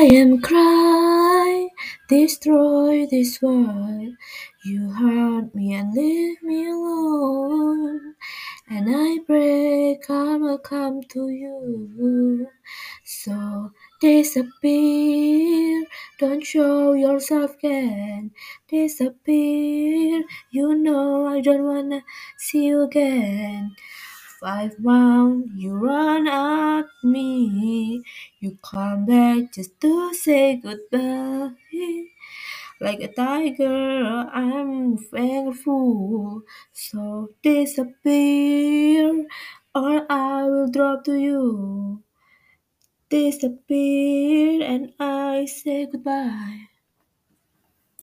I am cry, destroy this world. You hurt me and leave me alone. And I pray karma come to you. So disappear, don't show yourself again. Disappear, you know I don't wanna see you again. Five rounds, you run at me. You come back just to say goodbye. Like a tiger, I'm thankful. So disappear, or I will drop to you. Disappear, and I say goodbye.